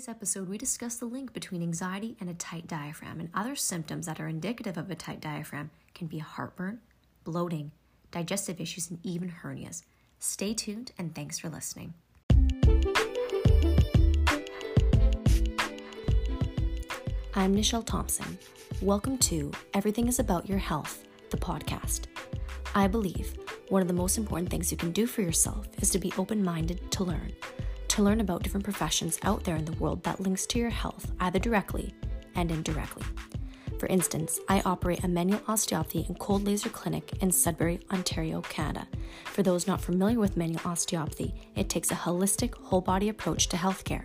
today's episode, we discuss the link between anxiety and a tight diaphragm, and other symptoms that are indicative of a tight diaphragm can be heartburn, bloating, digestive issues, and even hernias. Stay tuned, and thanks for listening. I'm Nichelle Thompson. Welcome to Everything is About Your Health, the podcast. I believe one of the most important things you can do for yourself is to be open minded to learn, to learn about different professions out there in the world that links to your health either directly and indirectly. For instance, I operate a manual osteopathy and cold laser clinic in Sudbury, Ontario, Canada. For those not familiar with manual osteopathy, it takes a holistic, whole body approach to healthcare.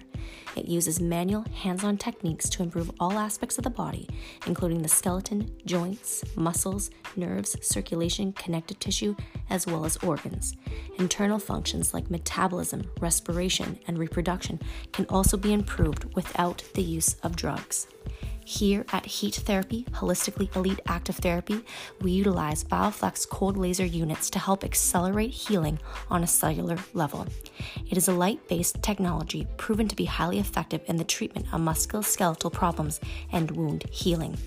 It uses manual, hands on techniques to improve all aspects of the body, including the skeleton, joints, muscles, nerves, circulation, connective tissue, as well as organs. Internal functions like metabolism, respiration, and reproduction can also be improved without the use of drugs. Here at Heat Therapy, Holistically Elite Active Therapy, we utilize BioFlex cold laser units to help accelerate healing on a cellular level. It is a light based technology proven to be highly effective in the treatment of musculoskeletal problems and wound healing.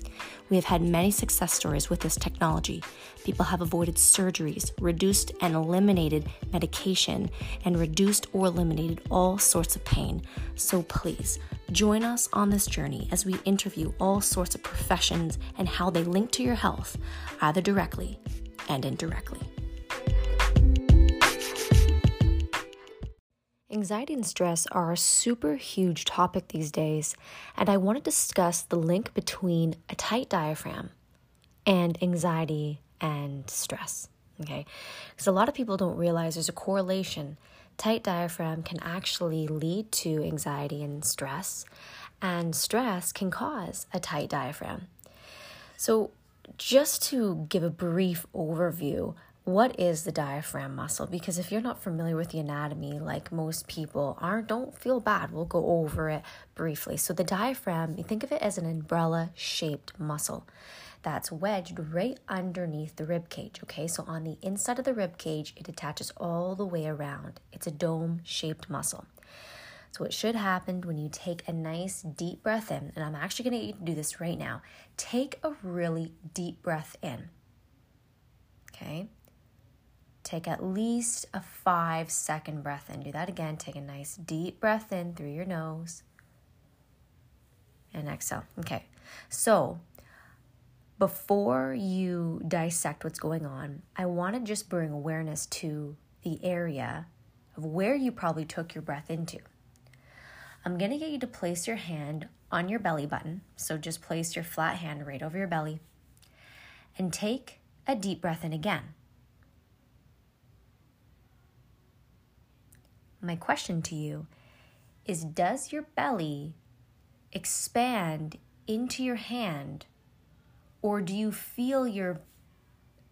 We have had many success stories with this technology. People have avoided surgeries, reduced and eliminated medication, and reduced or eliminated all sorts of pain. So please, join us on this journey as we interview all sorts of professions and how they link to your health, either directly and indirectly. Anxiety and stress are a super huge topic these days, and I want to discuss the link between a tight diaphragm and anxiety and stress. Okay, because a lot of people don't realize there's a correlation. Tight diaphragm can actually lead to anxiety and stress, and stress can cause a tight diaphragm. So, just to give a brief overview, what is the diaphragm muscle? Because if you're not familiar with the anatomy like most people aren't don't feel bad. We'll go over it briefly. So the diaphragm you think of it as an umbrella shaped muscle that's wedged right underneath the rib cage okay? So on the inside of the rib cage it attaches all the way around. It's a dome shaped muscle. So what should happen when you take a nice deep breath in and i'm actually going to get you to do this right now. Take a really deep breath in okay Take at least a five second breath in. Do that again. Take a nice deep breath in through your nose and exhale. Okay, so before you dissect what's going on, I want to just bring awareness to the area of where you probably took your breath into. I'm going to get you to place your hand on your belly button. So just place your flat hand right over your belly and take a deep breath in again. My question to you is Does your belly expand into your hand, or do you feel your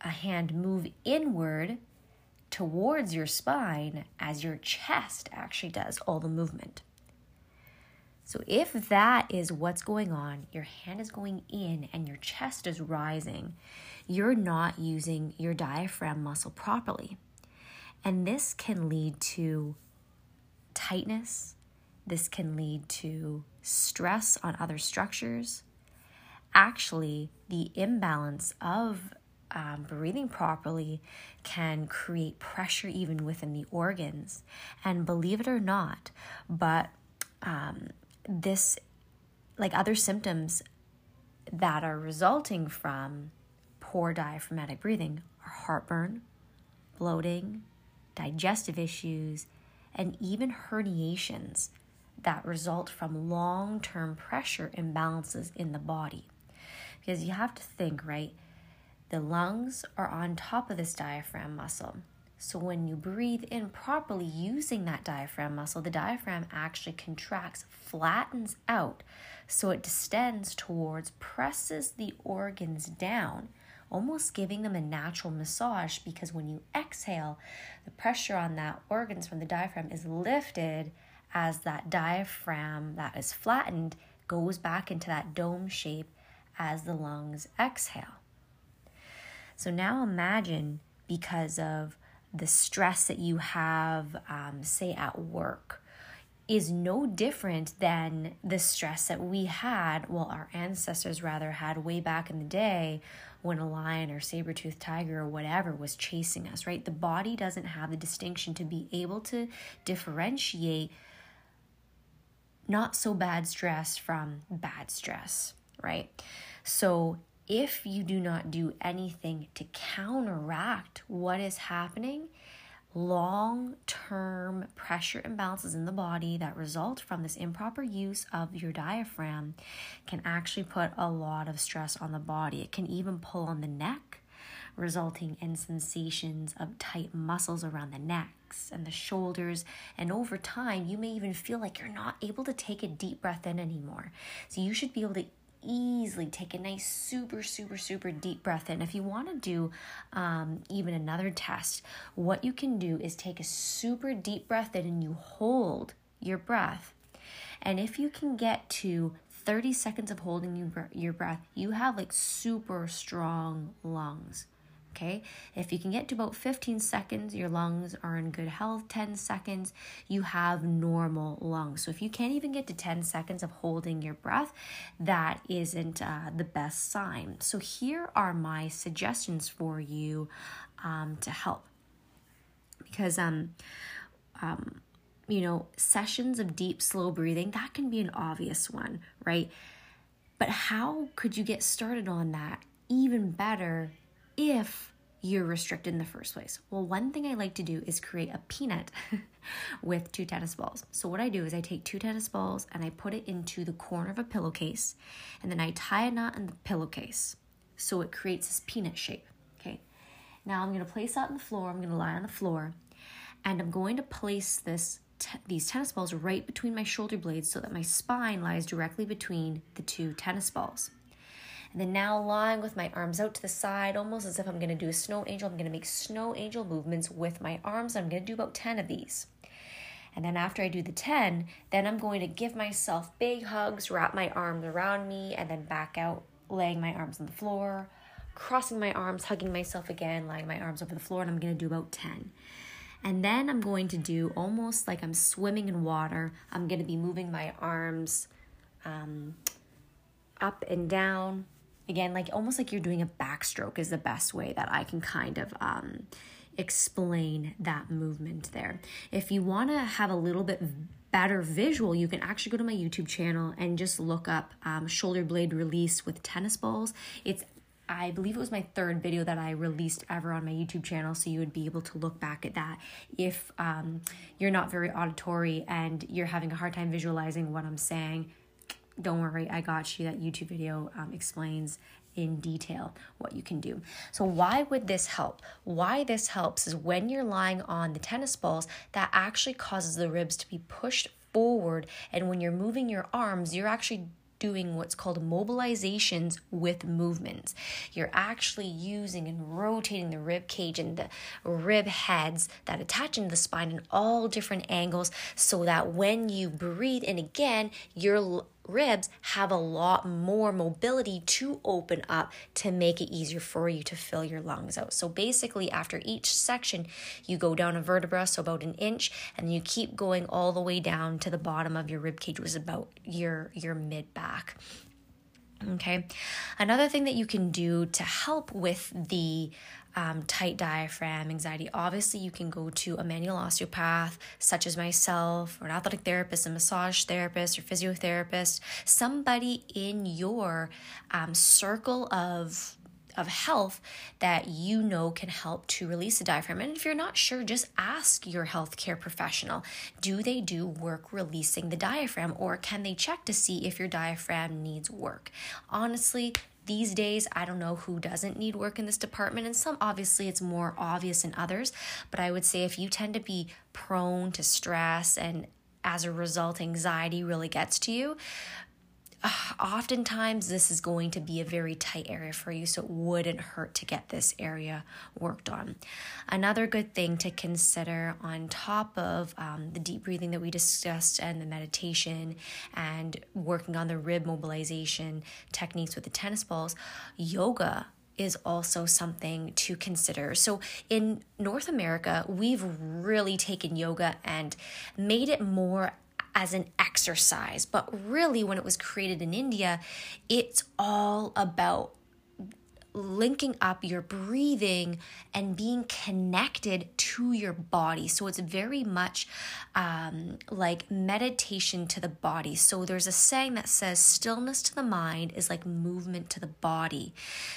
a hand move inward towards your spine as your chest actually does all the movement? So, if that is what's going on, your hand is going in and your chest is rising, you're not using your diaphragm muscle properly. And this can lead to tightness. This can lead to stress on other structures. Actually, the imbalance of um, breathing properly can create pressure even within the organs. And believe it or not, but um, this, like other symptoms that are resulting from poor diaphragmatic breathing, are heartburn, bloating, digestive issues, and even herniations that result from long term pressure imbalances in the body. Because you have to think, right? The lungs are on top of this diaphragm muscle. So when you breathe in properly using that diaphragm muscle, the diaphragm actually contracts, flattens out, so it distends towards, presses the organs down almost giving them a natural massage because when you exhale, the pressure on that organs from the diaphragm is lifted as that diaphragm that is flattened goes back into that dome shape as the lungs exhale. So now imagine because of the stress that you have, um, say at work, is no different than the stress that we had, well, our ancestors rather had way back in the day when a lion or saber-toothed tiger or whatever was chasing us, right? The body doesn't have the distinction to be able to differentiate not so bad stress from bad stress, right? So if you do not do anything to counteract what is happening, long term pressure imbalances in the body that result from this improper use of your diaphragm can actually put a lot of stress on the body. It can even pull on the neck, resulting in sensations of tight muscles around the necks and the shoulders. And over time, you may even feel like you're not able to take a deep breath in anymore. So, you should be able to easily take a nice, super, super, super deep breath in. If you want to do um, even another test, what you can do is take a super deep breath in and you hold your breath. And if you can get to 30 seconds of holding your breath, you have like super strong lungs. Okay, if you can get to about 15 seconds, your lungs are in good health. 10 seconds, you have normal lungs. So if you can't even get to 10 seconds of holding your breath, that isn't uh, the best sign. So here are my suggestions for you um, to help. Because, um, um, you know, sessions of deep, slow breathing, that can be an obvious one, right? But how could you get started on that even better if you're restricted in the first place? Well, one thing I like to do is create a peanut with two tennis balls. So, what I do is I take two tennis balls and I put it into the corner of a pillowcase, and then I tie a knot in the pillowcase so it creates this peanut shape. Okay, now I'm to place that on the floor. I'm to lie on the floor, and I'm going to place this. T- these tennis balls right between my shoulder blades so that my spine lies directly between the two tennis balls. And then now lying with my arms out to the side, almost as if I'm going to do a snow angel. I'm going to make snow angel movements with my arms. I'm going to do about 10 of these. And then after I do the 10, then I'm going to give myself big hugs, wrap my arms around me, and then back out, laying my arms on the floor, crossing my arms, hugging myself again, laying my arms over the floor, and I'm to do about 10. And then I'm going to do almost like I'm swimming in water. I'm to be moving my arms um, up and down, again like almost like you're doing a backstroke is the best way that i can kind of um, explain that movement there. If you want to have a little bit better visual you can actually go to my youtube channel and just look up um, shoulder blade release with tennis balls. It's I believe it was my third video that I released ever on my YouTube channel, so you would be able to look back at that if um, you're not very auditory and you're having a hard time visualizing what I'm saying don't worry, I got you. That YouTube video um, explains in detail what you can do. So, why would this help? Why this helps is when you're lying on the tennis balls, that actually causes the ribs to be pushed forward. And when you're moving your arms, you're actually doing what's called mobilizations with movements. You're actually using and rotating the rib cage and the rib heads that attach into the spine in all different angles so that when you breathe in again, you're ribs have a lot more mobility to open up to make it easier for you to fill your lungs out. So basically, after each section, you go down a vertebra, so about an inch, and you keep going all the way down to the bottom of your rib cage, which is about your your mid back. Okay, another thing that you can do to help with the um, tight diaphragm anxiety, obviously you can go to a manual osteopath, such as myself, or an athletic therapist, a massage therapist, or physiotherapist, somebody in your um, circle of of health that you know can help to release the diaphragm. And if you're not sure, just ask your healthcare professional do they do work releasing the diaphragm, or can they check to see if your diaphragm needs work? Honestly, these days, I don't know who doesn't need work in this department, and some obviously it's more obvious in others. But I would say if you tend to be prone to stress and as a result, anxiety really gets to you, oftentimes this is going to be a very tight area for you, so it wouldn't hurt to get this area worked on. Another good thing to consider on top of um, the deep breathing that we discussed and the meditation and working on the rib mobilization techniques with the tennis balls, yoga is also something to consider. So, in North America, we've really taken yoga and made it more as an exercise. But really, when it was created in India, it's all about linking up your breathing and being connected to your body. So it's very much um, like meditation to the body. So there's a saying that says, stillness to the mind is like movement to the body.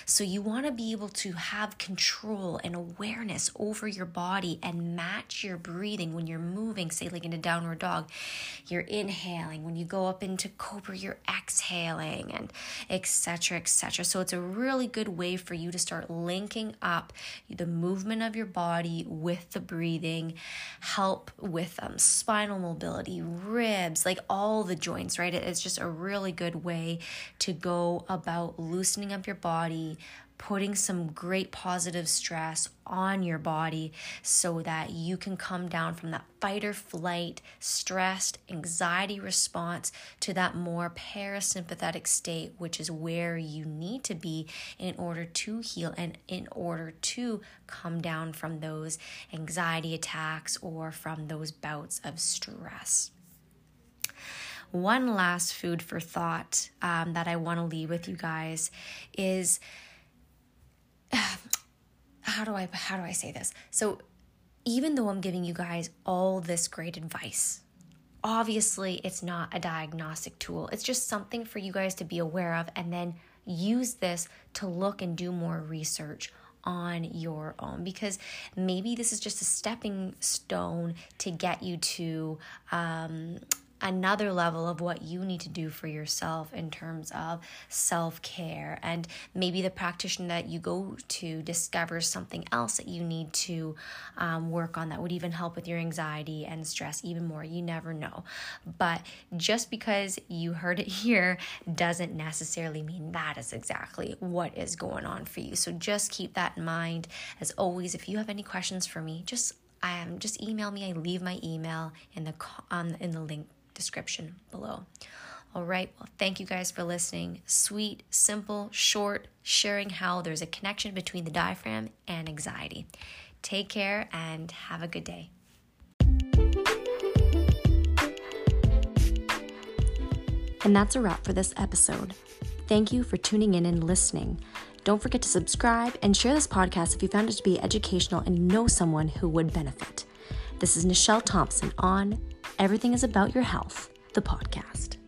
So you want to be able to have control and awareness over your body and match your breathing when you're moving, say, like in a downward dog. You're inhaling. When you go up into cobra, you're exhaling, and etc. etc. So it's a really good way way for you to start linking up the movement of your body with the breathing, help with um, spinal mobility, ribs, like all the joints, right? It's just a really good way to go about loosening up your body, putting some great positive stress on your body so that you can come down from that fight or flight, stressed, anxiety response to that more parasympathetic state, which is where you need to be in order to heal and in order to come down from those anxiety attacks or from those bouts of stress. One last food for thought um, that I want to leave with you guys is how do I how do I say this? So even though I'm giving you guys all this great advice, obviously it's not a diagnostic tool. It's just something for you guys to be aware of and then use this to look and do more research on your own because maybe this is just a stepping stone to get you to um, another level of what you need to do for yourself in terms of self care. And maybe the practitioner that you go to discovers something else that you need to um, work on that would even help with your anxiety and stress even more. You never know. But just because you heard it here doesn't necessarily mean that is exactly what is going on for you. So just keep that in mind. As always, if you have any questions for me, just um, just email me. I leave my email in the um, in the link description below. All right, well, thank you guys for listening. Sweet, simple, short, sharing how there's a connection between the diaphragm and anxiety. Take care and have a good day. And that's a wrap for this episode. Thank you for tuning in and listening. Don't forget to subscribe and share this podcast if you found it to be educational and know someone who would benefit. This is Nichelle Thompson on Everything is About Your Health, the podcast.